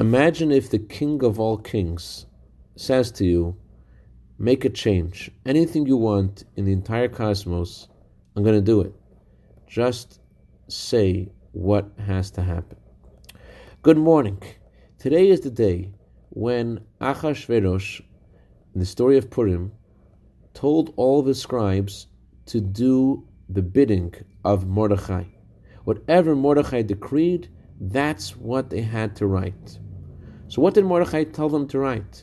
Imagine if the king of all kings says to you, Make a change. Anything you want in the entire cosmos, I'm going to do it. Just say what has to happen. Good morning. Today is the day when Achashverosh, in the story of Purim, told all of his scribes to do the bidding of Mordechai. Whatever Mordechai decreed, that's what they had to write. So, what did Mordechai tell them to write?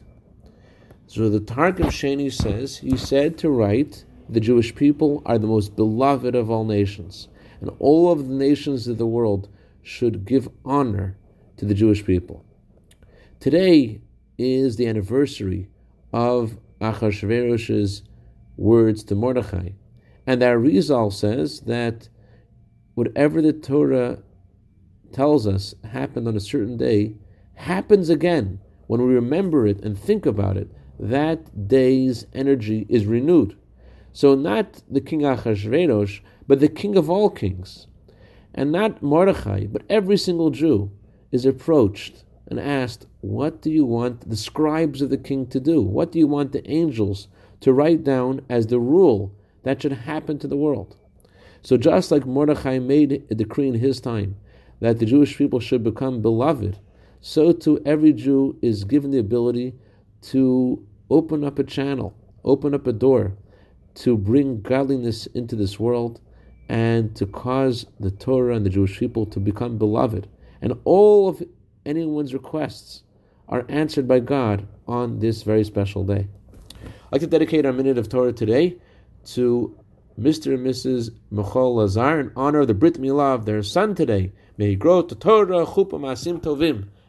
So, the Targum Sheni says he said to write, The Jewish people are the most beloved of all nations, and all of the nations of the world should give honor to the Jewish people. Today is the anniversary of Achashverosh's words to Mordechai. And the Arizal says that whatever the Torah tells us happened on a certain day happens again when we remember it and think about it. That day's energy is renewed. So not the king Achashverosh, but the king of all kings, and not Mordechai, but every single Jew is approached and asked, "What do you want the scribes of the king to do? What do you want the angels to write down as the rule that should happen to the world?" So just like Mordechai made a decree in his time that the Jewish people should become beloved, so too every Jew is given the ability to open up a channel, open up a door, to bring godliness into this world and to cause the Torah and the Jewish people to become beloved. And all of anyone's requests are answered by God on this very special day. I'd like to dedicate our minute of Torah today to Mr. and Mrs. Michal Lazar in honor of the Brit Milah of their son today. May he grow to Torah, Chupa Masim Tovim.